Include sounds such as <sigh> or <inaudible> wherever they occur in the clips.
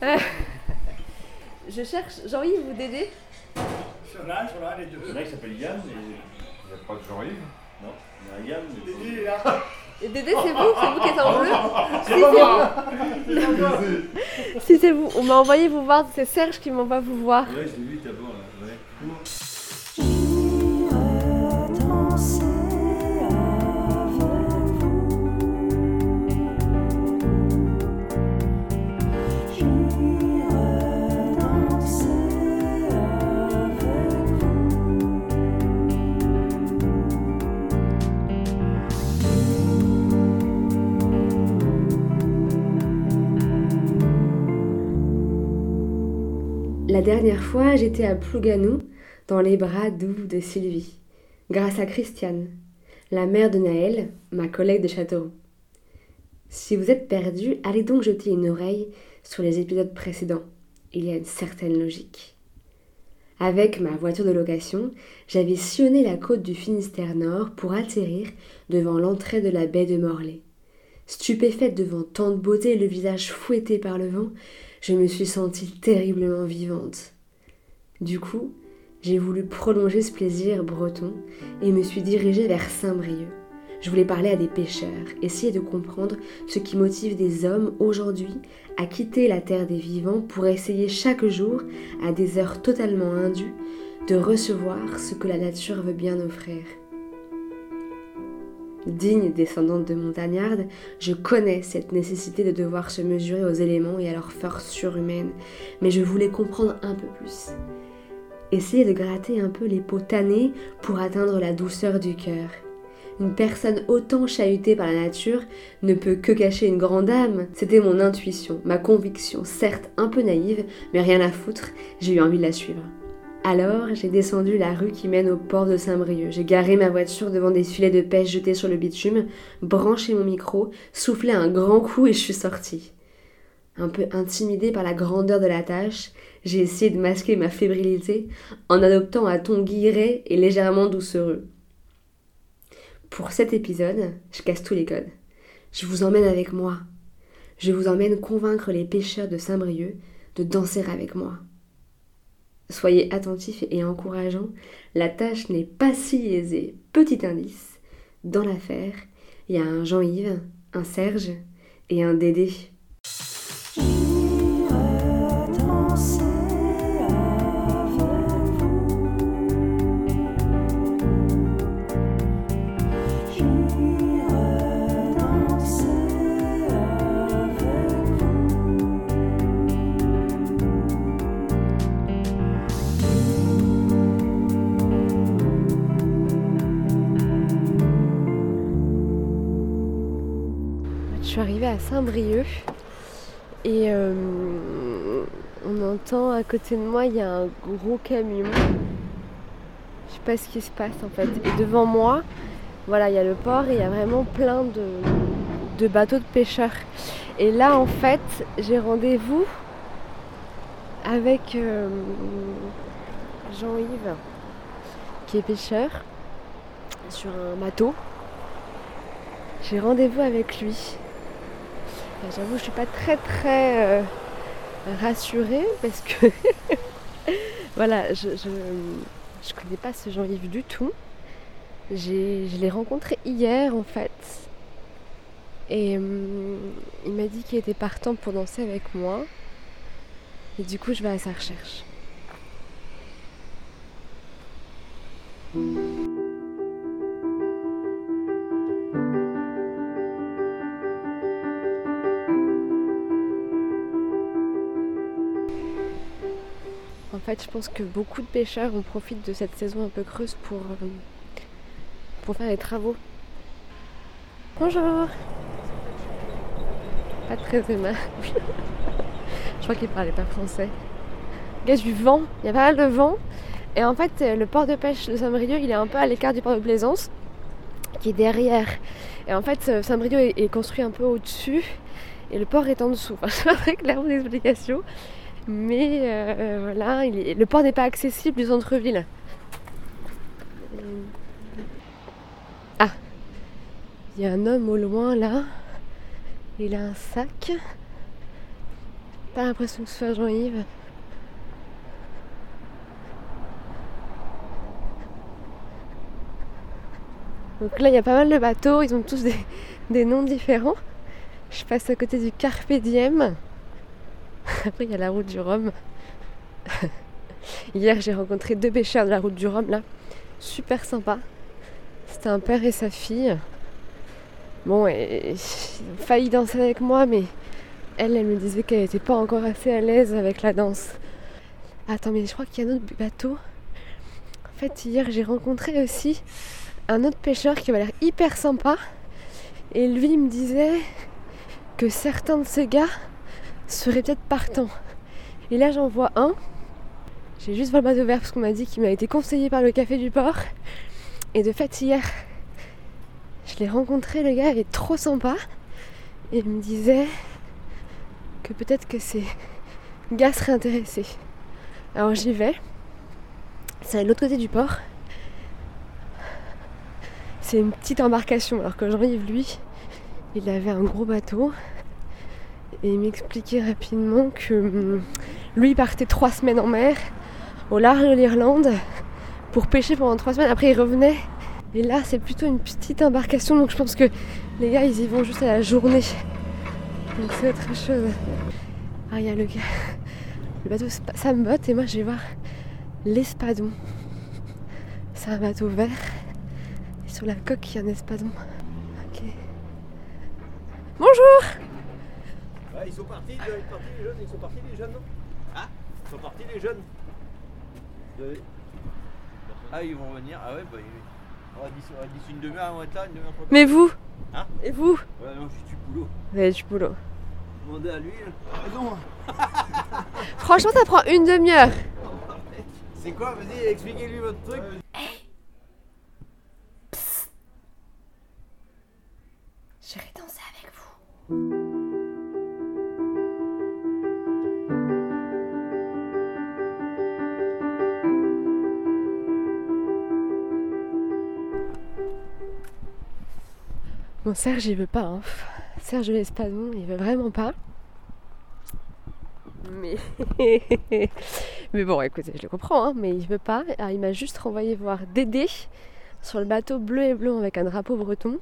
<laughs> Je cherche Jean-Yves ou Dédé Sur là, sur là, les deux. Il y en a qui s'appelle Yann, et il n'y a pas de Jean-Yves. Non, il y a un Yann. mais Dédé, il est là. Et Dédé, c'est vous C'est vous qui êtes en bleu C'est pas moi. C'est moi. Si c'est vous, on m'a envoyé vous voir, c'est Serge qui m'envoie vous voir. Ouais, je l'ai vu là, La dernière fois, j'étais à Plouganou, dans les bras doux de Sylvie, grâce à Christiane, la mère de Naël, ma collègue de Châteauroux. Si vous êtes perdu, allez donc jeter une oreille sur les épisodes précédents. Il y a une certaine logique. Avec ma voiture de location, j'avais sillonné la côte du Finistère Nord pour atterrir devant l'entrée de la baie de Morlaix. Stupéfaite devant tant de beauté et le visage fouetté par le vent, je me suis sentie terriblement vivante. Du coup, j'ai voulu prolonger ce plaisir breton et me suis dirigée vers Saint-Brieuc. Je voulais parler à des pêcheurs, essayer de comprendre ce qui motive des hommes aujourd'hui à quitter la terre des vivants pour essayer chaque jour, à des heures totalement indues, de recevoir ce que la nature veut bien offrir. Digne descendante de montagnarde, je connais cette nécessité de devoir se mesurer aux éléments et à leur force surhumaine, mais je voulais comprendre un peu plus. Essayer de gratter un peu les peaux tannées pour atteindre la douceur du cœur. Une personne autant chahutée par la nature ne peut que cacher une grande âme. C'était mon intuition, ma conviction, certes un peu naïve, mais rien à foutre, j'ai eu envie de la suivre. Alors, j'ai descendu la rue qui mène au port de Saint-Brieuc. J'ai garé ma voiture devant des filets de pêche jetés sur le bitume, branché mon micro, soufflé un grand coup et je suis sortie. Un peu intimidée par la grandeur de la tâche, j'ai essayé de masquer ma fébrilité en adoptant un ton guilleret et légèrement doucereux. Pour cet épisode, je casse tous les codes. Je vous emmène avec moi. Je vous emmène convaincre les pêcheurs de Saint-Brieuc de danser avec moi. Soyez attentifs et encourageants, la tâche n'est pas si aisée. Petit indice, dans l'affaire, il y a un Jean-Yves, un Serge et un Dédé. Suis arrivée à Saint-Brieuc et euh, on entend à côté de moi il y a un gros camion. Je sais pas ce qui se passe en fait. Et devant moi, voilà, il y a le port et il y a vraiment plein de, bateaux de pêcheurs. Et là en fait, j'ai rendez-vous avec euh, Jean-Yves qui est pêcheur sur un bateau. J'ai rendez-vous avec lui. Enfin, J'avoue, je suis pas très très euh, rassurée parce que <laughs> voilà, je, je je connais pas ce Jean-Yves du tout. Je l'ai rencontré hier en fait. Et hum, il m'a dit qu'il était partant pour danser avec moi. Et du coup, je vais à sa recherche. Fait, je pense que beaucoup de pêcheurs en profitent de cette saison un peu creuse pour, euh, pour faire les travaux. Bonjour Pas très aimable. <laughs> je crois qu'il parlait pas français. Il y a du vent, il y a pas mal de vent. Et en fait, le port de pêche de Saint-Brieuc, il est un peu à l'écart du port de Plaisance, qui est derrière. Et en fait, euh, Saint-Brieuc est, est construit un peu au-dessus, et le port est en dessous. <laughs> Enfin, c'est pas très clair mon explication. Mais euh, voilà, il est- le port n'est pas accessible du centre-ville. Euh, Ah Il y a un homme au loin là. Il a un sac. Pas l'impression que ce soit Jean-Yves. Donc là, il y a pas mal de bateaux, ils ont tous des, des noms différents. Je passe à côté du Carpe Diem. <laughs> Après, il y a la route du Rhum. <laughs> Hier, j'ai rencontré deux pêcheurs de la route du Rhum, là. Super sympa. C'était un père et sa fille. Bon, et, ils ont failli danser avec moi, mais elle, elle me disait qu'elle n'était pas encore assez à l'aise avec la danse. Attends, mais je crois qu'il y a un autre bateau. En fait, hier, j'ai rencontré aussi un autre pêcheur qui avait l'air hyper sympa. Et lui il me disait que certains de ces gars seraient peut-être partants. Et là, j'en vois un. J'ai juste le bateau vert parce qu'on m'a dit qu'il m'a été conseillé par le café du port. Et de fait, hier, je l'ai rencontré, le gars, il est trop sympa. Et il me disait que peut-être que ces gars seraient intéressés. Alors j'y vais. C'est à l'autre côté du port. C'est une petite embarcation, alors que Jean-Yves, lui, il avait un gros bateau. Et il m'expliquait rapidement que hum, lui partait trois semaines en mer, au large de l'Irlande, pour pêcher pendant trois semaines. Après, il revenait. Et là, c'est plutôt une petite embarcation, donc je pense que les gars, ils y vont juste à la journée. Donc c'est autre chose. Ah, il y a le gars. Le bateau Spa- Sam Bot, et moi, je vais voir l'espadon. C'est un bateau vert. Et sur la coque, il y a un espadon. Ok. Bonjour Ouais, ils sont partis, ils sont partis les jeunes, ils sont partis les jeunes, non Hein Ils sont partis les jeunes De- Ah, ils vont revenir, ah ouais, bah, ils- on va d'ici on va d'ici une demi-heure, on va être là, une demi-heure. Mais vous Hein Et vous Ouais, non, je suis du boulot. Avez du boulot. Demandez à lui. Ah non Franchement, ça prend une demi-heure. C'est quoi Vas-y, expliquez-lui votre truc. J'irai Serge, il veut pas. Hein. Serge l'Espadon, il veut vraiment pas. <laughs> Mais. bon, écoutez, je le comprends, hein, mais il veut pas. Alors, il m'a juste renvoyé voir Dédé sur le bateau bleu et blanc avec un drapeau breton.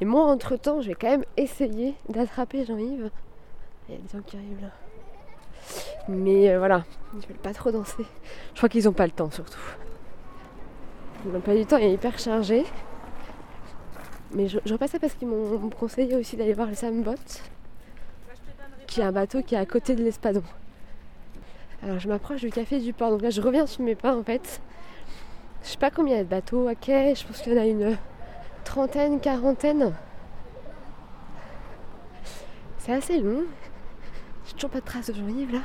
Et moi, entre-temps, je vais quand même essayer d'attraper Jean-Yves. Il y a des gens qui arrivent là. Mais euh, voilà, ils veulent pas trop danser. Je crois qu'ils ont pas le temps surtout. L'emploi du temps est hyper chargé. Mais je, je repassais parce qu'ils m'ont conseillé aussi d'aller voir le Sambot, qui est un bateau qui est à côté de l'Espadon. Alors je m'approche du café du port, donc là je reviens sur mes pas en fait. Je sais pas combien il y a de bateaux à quai, je pense qu'il y en a une trentaine, quarantaine. C'est assez long. J'ai toujours pas de traces de Jean-Yves là.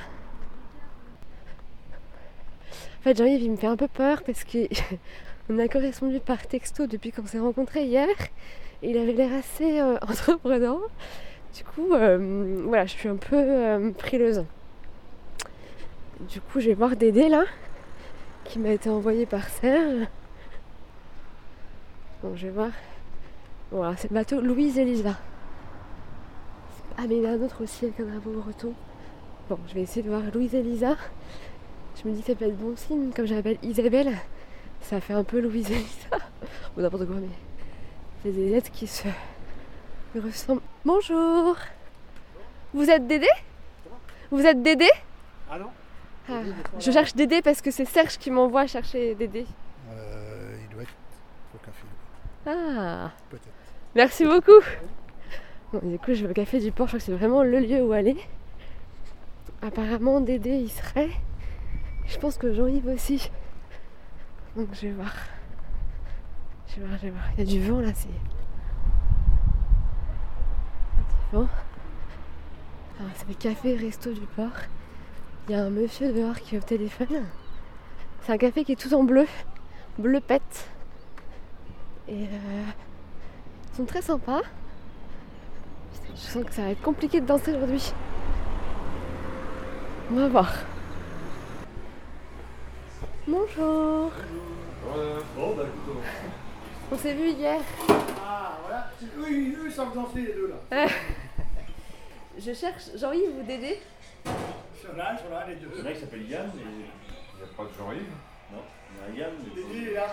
En fait, Jean-Yves il me fait un peu peur parce <laughs> qu'on a correspondu par texto depuis qu'on s'est rencontrés hier. Il avait l'air assez euh, <laughs> entreprenant. Du coup, euh, voilà, je suis un peu euh, frileuse. Du coup, je vais voir Dédé là, qui m'a été envoyé par Serge. Bon, je vais voir. Voilà, c'est le bateau Louise Elisa. Ah, mais il y en a un autre aussi avec un drapeau breton. Bon, je vais essayer de voir Louise Elisa. Je me dis que ça peut être bon signe, comme je m'appelle Isabelle. Ça fait un peu Louise Elisa. Ou n'importe quoi, mais c'est des lettres qui se ressemblent. Bonjour Vous êtes Dédé? Vous êtes Dédé? Ah non Ah, Je cherche Dédé parce que c'est Serge qui m'envoie chercher Dédé. Euh, Il doit être au café, Ah peut-être. Merci beaucoup. Bon, du coup, je vais au café du port. Je crois que c'est vraiment le lieu où aller. Apparemment, Dédé y serait. Je pense que Jean-Yves aussi. Donc, je vais voir. Je vais voir, je vais voir. Il y a du vent là, c'est. Du vent. Alors, c'est le café resto du port. Il y a un monsieur dehors qui est au téléphone. C'est un café qui est tout en bleu. Bleu pète. Et euh, ils sont très sympas. Je sens que ça va être compliqué de danser aujourd'hui. On va voir. Bonjour. Bon, bah écoute, On s'est vu hier. Ah, voilà. Eux, ils, eux, ils savent danser, les deux, là. Je cherche Jean-Yves ou Dédé. Là, sur là, les deux. Il y en a qui s'appelle Yann, mais Il n'y a pas de Jean-Yves non, il y a Yann, mais Dédé, faut- il est là.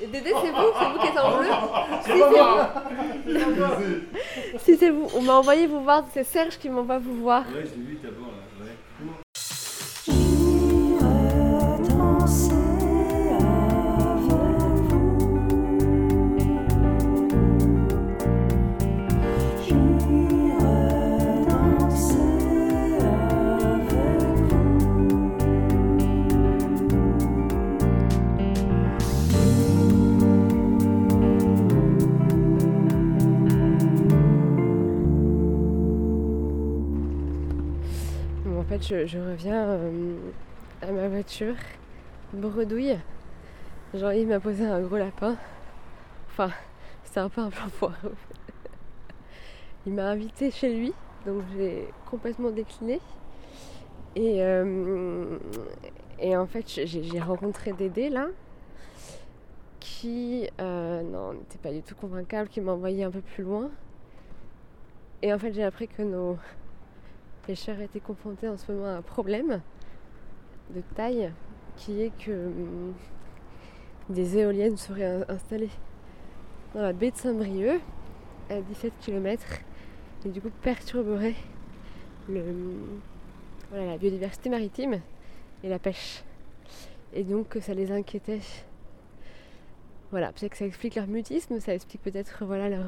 Et Dédé, c'est vous C'est vous qui êtes en bleu C'est pas moi Si, c'est vous. On m'a envoyé vous voir. C'est Serge qui m'envoie vous voir. Ouais, je l'ai vu d'abord je, reviens euh, à ma voiture, bredouille. Jean-Yves m'a posé un gros lapin. Enfin, c'était un peu un plan foireux. <laughs> Il m'a invité chez lui, donc j'ai complètement décliné. Et, euh, en fait, j'ai rencontré Dédé là, qui euh, n'était pas du tout convaincable, qui m'a envoyé un peu plus loin. Et en fait, j'ai appris que nos pêcheurs étaient confrontés en ce moment à un problème de taille qui est que hum, des éoliennes seraient in- installées dans la baie de Saint-Brieuc à 17 km et du coup perturberaient le, voilà, la biodiversité maritime et la pêche. Et donc que ça les inquiétait. Voilà, peut-être que ça explique leur mutisme, ça explique peut-être voilà, leur,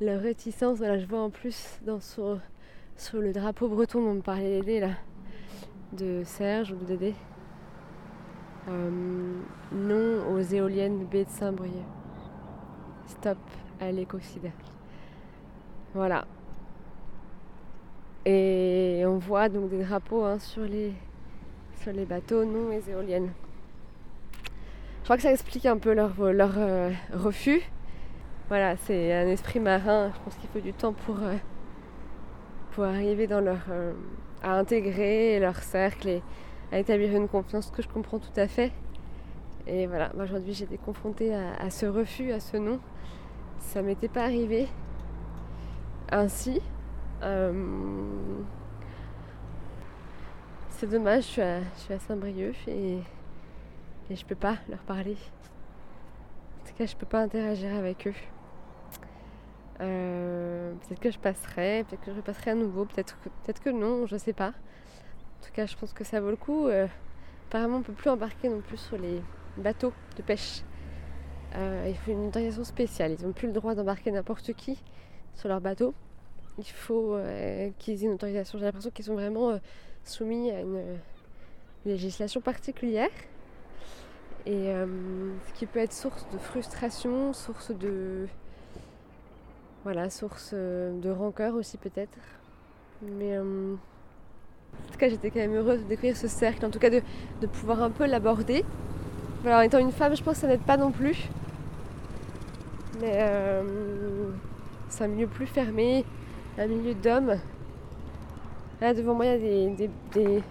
leur réticence. Voilà, je vois en plus dans son, sur le drapeau breton dont me parlait Dédé là, de Serge ou de Dédé. Euh, non aux éoliennes baie de Saint-Brieuc. Stop à l'écocide. Voilà. Et on voit donc des drapeaux hein, sur, les, bateaux, non les éoliennes. Je crois que ça explique un peu leur, leur euh, refus. Voilà, c'est un esprit marin. Je pense qu'il faut du temps pour, euh, pour arriver dans leur, euh, à intégrer leur cercle et à établir une confiance que je comprends tout à fait. Et voilà, aujourd'hui été confrontée à, ce refus, à ce non. Ça m'était pas arrivé ainsi. Euh, C'est dommage, je suis à, Saint-Brieuc et, et je peux pas leur parler. En tout cas, je peux pas interagir avec eux. Euh, peut-être que je passerai, peut-être que je passerai à nouveau, peut-être que, peut-être que non, je sais pas. En tout cas, je pense que ça vaut le coup. Euh, apparemment, on peut plus embarquer non plus sur les bateaux de pêche. Euh, il faut une autorisation spéciale. Ils n'ont plus le droit d'embarquer n'importe qui sur leur bateau. Il faut qu'ils aient une autorisation. J'ai l'impression qu'ils sont vraiment soumis à une législation particulière. Et ce qui peut être source de frustration, source de. Voilà, source euh, de rancœur aussi peut-être. Mais euh, en tout cas, j'étais quand même heureuse de découvrir ce cercle, en tout cas de, pouvoir un peu l'aborder. Voilà, en étant une femme, je pense que ça n'aide pas non plus. Mais euh, c'est un milieu plus fermé, un milieu d'hommes. Là, devant moi, il y a des,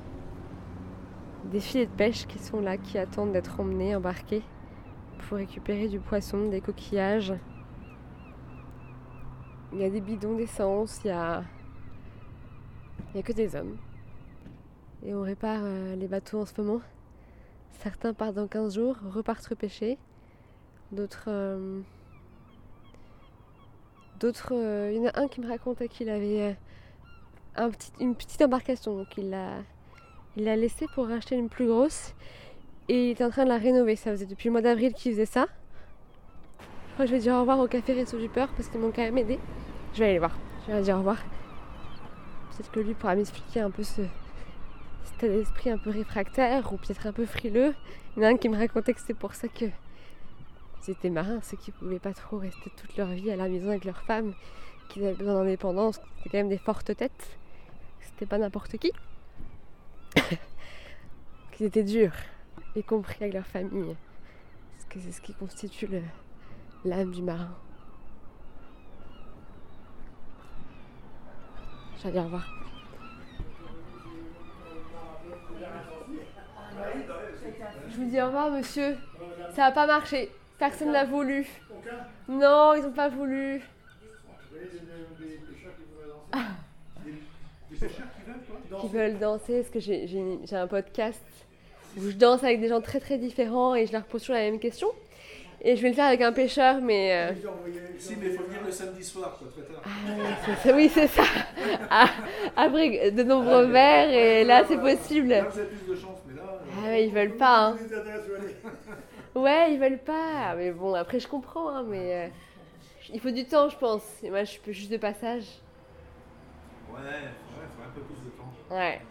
des filets de pêche qui sont là, qui attendent d'être emmenés, embarqués, pour récupérer du poisson, des coquillages. Il y a des bidons d'essence, il y a... Il n'y a que des hommes. Et on répare euh, les bateaux en ce moment. Certains partent dans 15 jours, repartent repêcher. D'autres. euh, D'autres. euh, Il y en a un qui me racontait qu'il avait une petite embarcation. Donc il l'a il l'a laissée pour racheter une plus grosse. Et il est en train de la rénover. Ça faisait depuis le mois d'avril qu'il faisait ça. Je vais dire au revoir au café Resto du Peur parce qu'ils m'ont quand même aidé. Je vais aller voir. Je vais leur dire au revoir. Peut-être que lui pourra m'expliquer un peu ce, cet état d'esprit un peu réfractaire ou peut-être un peu frileux. Il y en a un qui me racontait que c'est pour ça que ils étaient marins, ceux qui pouvaient pas trop rester toute leur vie à la maison avec leurs femmes, qu'ils avaient besoin d'indépendance, c'était quand même des fortes têtes. C'était pas n'importe qui. <coughs> qu'ils étaient durs, y compris avec leur famille. Parce que c'est ce qui constitue le- l'âme du marin. Au revoir. Je vous dis au revoir, monsieur. Ça n'a pas marché. Personne l'a voulu. Non, ils n'ont pas voulu. Pêcheurs qui veulent danser, parce que j'ai un podcast où je danse avec des gens très très différents et je leur pose toujours la même question. Et je vais le faire avec un pêcheur, mais... euh, Si, mais il faut venir le samedi soir, quoi, très tard. ça- oui, c'est ça. <laughs> Ah, Après de nombreux verres, et là c'est possible. Là, vous avez plus de chance, mais là. Ah ouais, ils veulent pas. Hein. <laughs> Ouais, ils veulent pas. Mais bon, après je comprends, hein, mais euh, il faut du temps, je pense. Et moi, je peux juste de passage. Ouais, ouais, il faut un peu plus de temps. Ouais,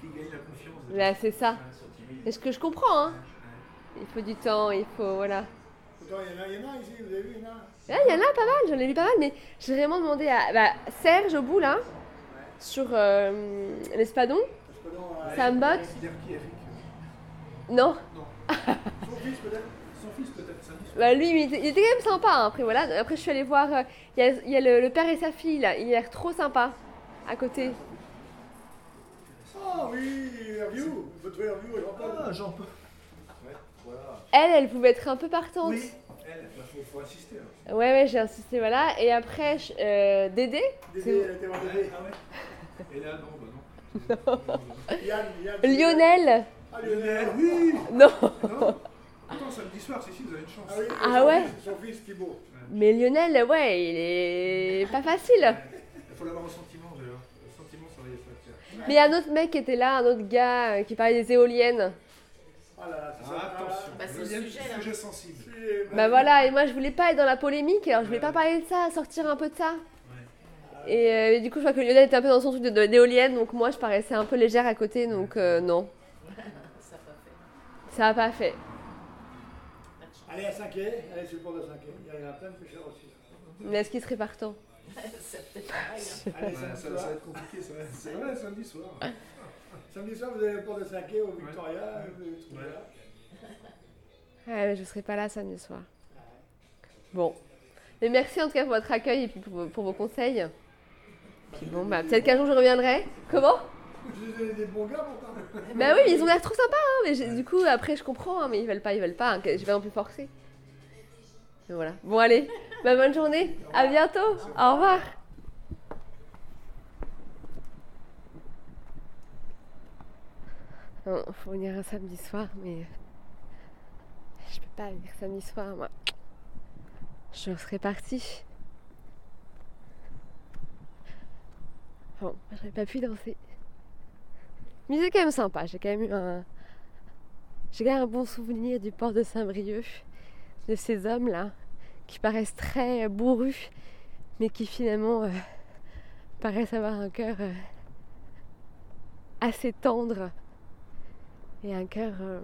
Qui gagne la confiance là c'est ça. C'est ce que je comprends. Hein. Il faut du temps, il faut voilà. Il y en a, il y en a ici, vous avez vu, il y en a. Là, il y en a pas mal, j'en ai vu pas mal, mais j'ai vraiment demandé à bah, Serge au bout là, sur euh, l'espadon. Non, euh, Ça me botte Eric Non, <laughs> Son fils, peut-être Son fils, peut-être, samedi soir. bah lui, il était, il était quand même sympa. hein. Après voilà, après je suis allée voir, euh, il y a, il y a le, le père et sa fille là, il a l'air trop sympa à côté. Ah oui, Herview, votre Herview, Jean-Paul. Ah, Jean-Paul. Ouais, voilà. Elle, elle pouvait être un peu partante. Oui, elle, il faut, faut insister. hein. Ouais, ouais, j'ai insisté, voilà. Et après, je- euh, Dédé, Dédé, elle était Dédé. Ah ouais Et là, non, bah non. Yann, Yann. Lionel, Ah, Lionel, oui non, Non Attends, samedi soir, si, si, vous avez une chance. Ah, oui, Ah son ouais fils- Son fils Thibaut. mais Lionel, ouais, il est pas facile. Il faut l'avoir au sentiment, d'ailleurs. Le sentiment, ça va y être Mais il y a un autre mec qui était là, un autre gars euh, qui parlait des éoliennes. Ah là là, c'est ça. Ah, attention. Bah, c'est le sujet, là. sensible. Bah voilà, et moi je voulais pas être dans la polémique, alors je voulais pas parler de ça, sortir un peu de ça. Et, euh, du coup, je crois que Lionel était un peu dans son truc de- de- d'éolienne, donc moi je paraissais un peu légère à côté, donc euh, non, <laughs> Ça pas fait. ça a pas fait. Allez à 5 allez sur le port de 5 Il y en a plein de pêcheurs aussi. Mais est-ce qu'il serait partant? <laughs> C'est peut-être <laughs> pareil. hein. Allez, Ouais, ça, ça va être compliqué, ça va être- c'est vrai, samedi soir. Samedi soir, vous allez au port de 5 au Victoria. vous allez trouver Ouais. là. Ouais, mais je serai pas là samedi soir. Bon. Mais merci en tout cas pour votre accueil et puis pour, vos- pour vos conseils. Puis bon, bah peut-être qu'un jour je reviendrai. Comment? Je vous ai donné des bons gars pourtant. Bah oui, mais ils ont l'air trop sympas, hein, mais j'ai- du coup après je comprends, hein, mais ils veulent pas, ils veulent pas, hein, que je vais non plus forcer. Mais voilà. Bon allez, bah, bonne journée, à bientôt, au revoir. Bon, faut venir un samedi soir, mais je peux pas venir samedi soir, moi. Je serais partie. Bon, j'aurais pas pu danser. Mais c'est quand même sympa, j'ai quand même eu un. J'ai quand même un bon souvenir du port de Saint-Brieuc, de ces hommes-là, qui paraissent très bourrus, mais qui finalement euh, paraissent avoir un cœur euh, assez tendre et un cœur euh,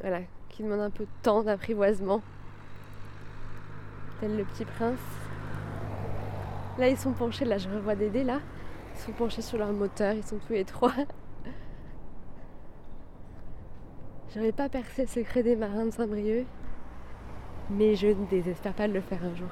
voilà, qui demande un peu de temps d'apprivoisement, tel le petit prince. Là, ils sont penchés, là, je revois Dédé, là. Ils sont penchés sur leur moteur, ils sont tous les trois. <laughs> J'aurais pas percé le secret des marins de Saint-Brieuc, mais je ne désespère pas de le faire un jour.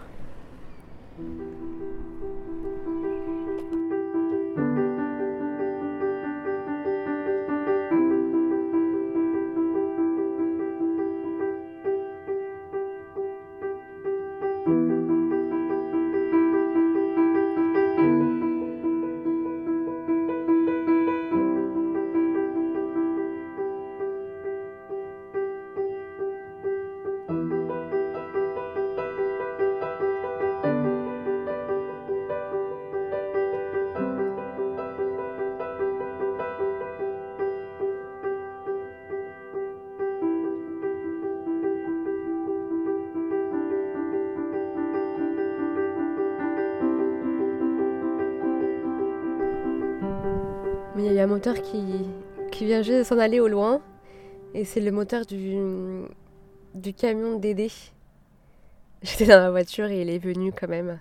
A un moteur qui, qui vient juste de s'en aller au loin. Et c'est le moteur du, du camion de Dédé. <laughs> J'étais dans ma voiture et il est venu quand même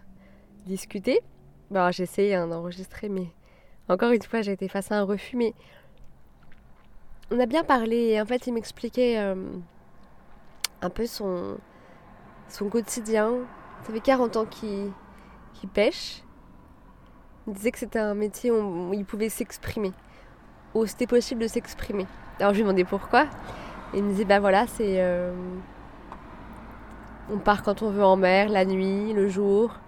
discuter. Bon, j'ai essayé hein, d'enregistrer, mais encore une fois, j'ai été face à un refus. Mais on a bien parlé. Et en fait, il m'expliquait euh, un peu son, son quotidien. Ça fait 40 ans qu'il pêche. Il disait que c'était un métier où il pouvait s'exprimer, où c'était possible de s'exprimer. Alors je lui demandais pourquoi. Il me disait, bah voilà, c'est. euh, on part quand on veut en mer, la nuit, le jour.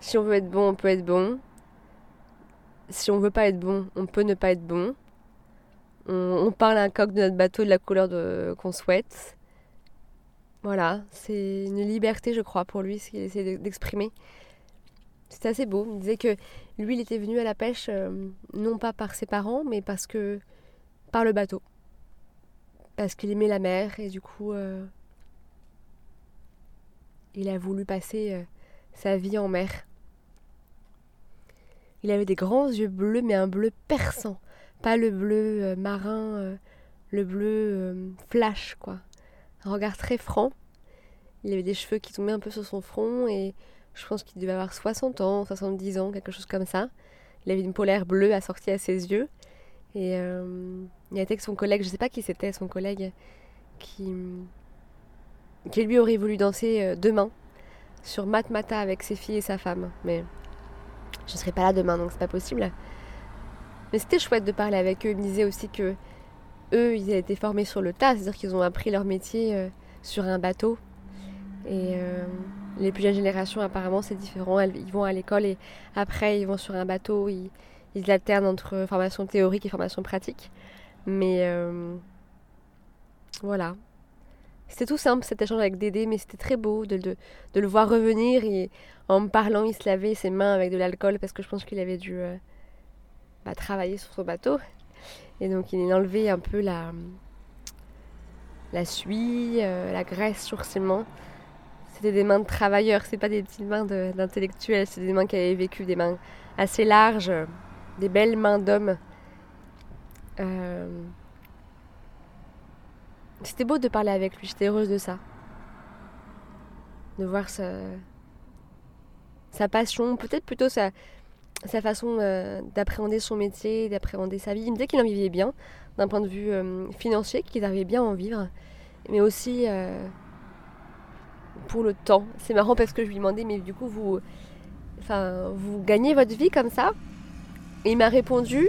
Si on veut être bon, on peut être bon. si on veut pas être bon, on peut ne pas être bon. On, on parle à un coq de notre bateau de la couleur qu'on souhaite. Voilà, c'est une liberté, je crois, pour lui, ce qu'il essaie de- d'exprimer. C'était assez beau. Il disait que lui, il était venu à la pêche, euh, non pas par ses parents, mais parce que par le bateau. Parce qu'il aimait la mer et du coup, euh, il a voulu passer euh, sa vie en mer. Il avait des grands yeux bleus, mais un bleu perçant. Pas le bleu marin, le bleu flash, quoi. Un regard très franc. Il avait des cheveux qui tombaient un peu sur son front et je pense qu'il devait avoir 60 ans, 70 ans, quelque chose comme ça. Il avait une polaire bleue assortie à ses yeux. Et euh, il était avec son collègue, je sais pas qui c'était, son collègue, qui, qui lui aurait voulu danser euh, demain sur Matmata avec ses filles et sa femme. Mais je serai pas là demain, donc c'est pas possible. Mais c'était chouette de parler avec eux. Ils me disaient aussi que eux, ils avaient été formés sur le tas, c'est-à-dire qu'ils ont appris leur métier euh, sur un bateau. Et euh, les plus jeunes générations, apparemment, c'est différent. Ils vont à l'école et après, ils vont sur un bateau. Ils, alternent entre formation théorique et formation pratique. Mais euh, voilà. C'était tout simple cet échange avec Dédé, mais c'était très beau de, le voir revenir. Et en me parlant, il se lavait ses mains avec de l'alcool parce que je pense qu'il avait dû euh, bah, travailler sur son bateau. Et donc il enlevait un peu la, la suie, la graisse sur ses mains. C'était des mains de travailleurs, c'est pas des petites mains d'intellectuels, c'est des mains qui avaient vécu, des mains assez larges, des belles mains d'hommes. Euh, C'était beau de parler avec lui, j'étais heureuse de ça. De voir sa, passion, peut-être plutôt sa, façon euh, d'appréhender son métier, d'appréhender sa vie. Il me disait qu'il en vivait bien, d'un point de vue euh, financier, qu'il arrivait bien à en vivre, mais aussi pour le temps. C'est marrant parce que je lui demandais, mais du coup, vous, enfin, vous gagnez votre vie comme ça? Et il m'a répondu,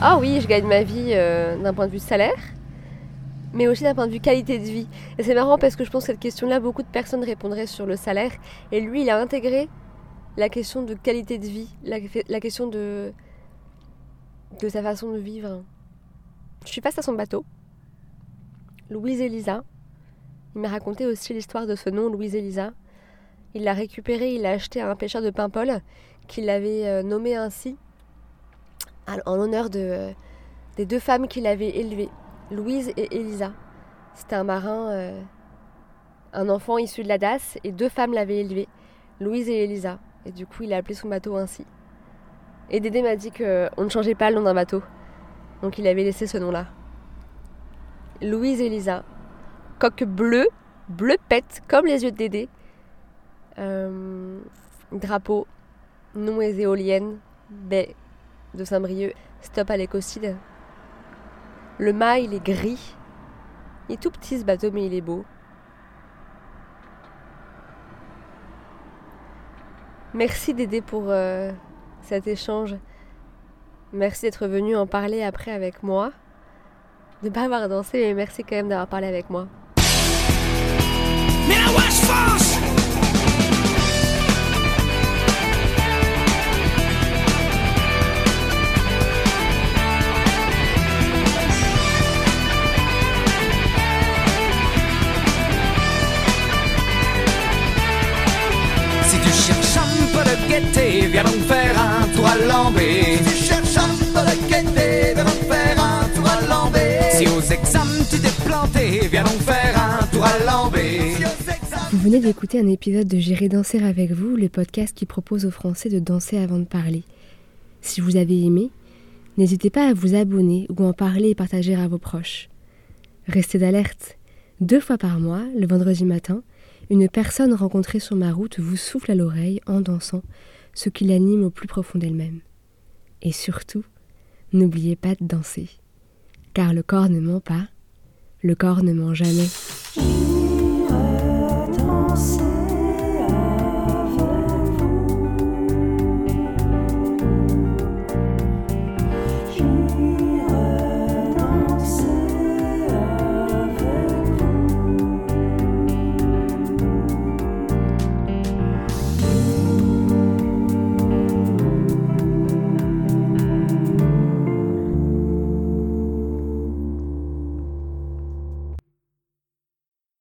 ah oui, je gagne ma vie euh, d'un point de vue salaire, mais aussi d'un point de vue qualité de vie. Et c'est marrant parce que je pense que cette question-là, beaucoup de personnes répondraient sur le salaire, et lui, il a intégré la question de qualité de vie, la, question de, de sa façon de vivre. Je suis face à son bateau, Louise Elisa. Il m'a raconté aussi l'histoire de ce nom, Louise Elisa. Il l'a récupéré, il l'a acheté à un pêcheur de Paimpol qui l'avait euh, nommé ainsi en l'honneur de, des deux femmes qu'il avait élevées, Louise et Elisa. C'était un marin, euh, un enfant issu de la DAS, et deux femmes l'avaient élevé, Louise et Elisa. Et du coup, il a appelé son bateau ainsi. Et Dédé m'a dit qu'on ne changeait pas le nom d'un bateau. Donc il avait laissé ce nom-là. Louise Elisa. Coque bleue, bleu pète, comme les yeux de Dédé. Euh, drapeau, nom et éolienne, baie de Saint-Brieuc, stop à l'écocide. Le mât, il est gris. Il est tout petit ce bateau, mais il est beau. Merci Dédé pour euh, cet échange. Merci d'être venu en parler après avec moi. De pas avoir dansé, mais merci quand même d'avoir parlé avec moi. Viens donc faire un tour à Lambé. Si tu cherches un peu de gaieté, viens donc faire un tour à Lambé. Si aux examens venez d'écouter un épisode de J'irai danser avec vous, le podcast qui propose aux Français de danser avant de parler. Si vous avez aimé, n'hésitez pas à vous abonner ou en parler et partager à vos proches. Restez d'alerte. Deux fois par mois, le vendredi matin, une personne rencontrée sur ma route vous souffle à l'oreille en dansant ce qui l'anime au plus profond d'elle-même. Et surtout, n'oubliez pas de danser. Car le corps ne ment pas, le corps ne ment jamais.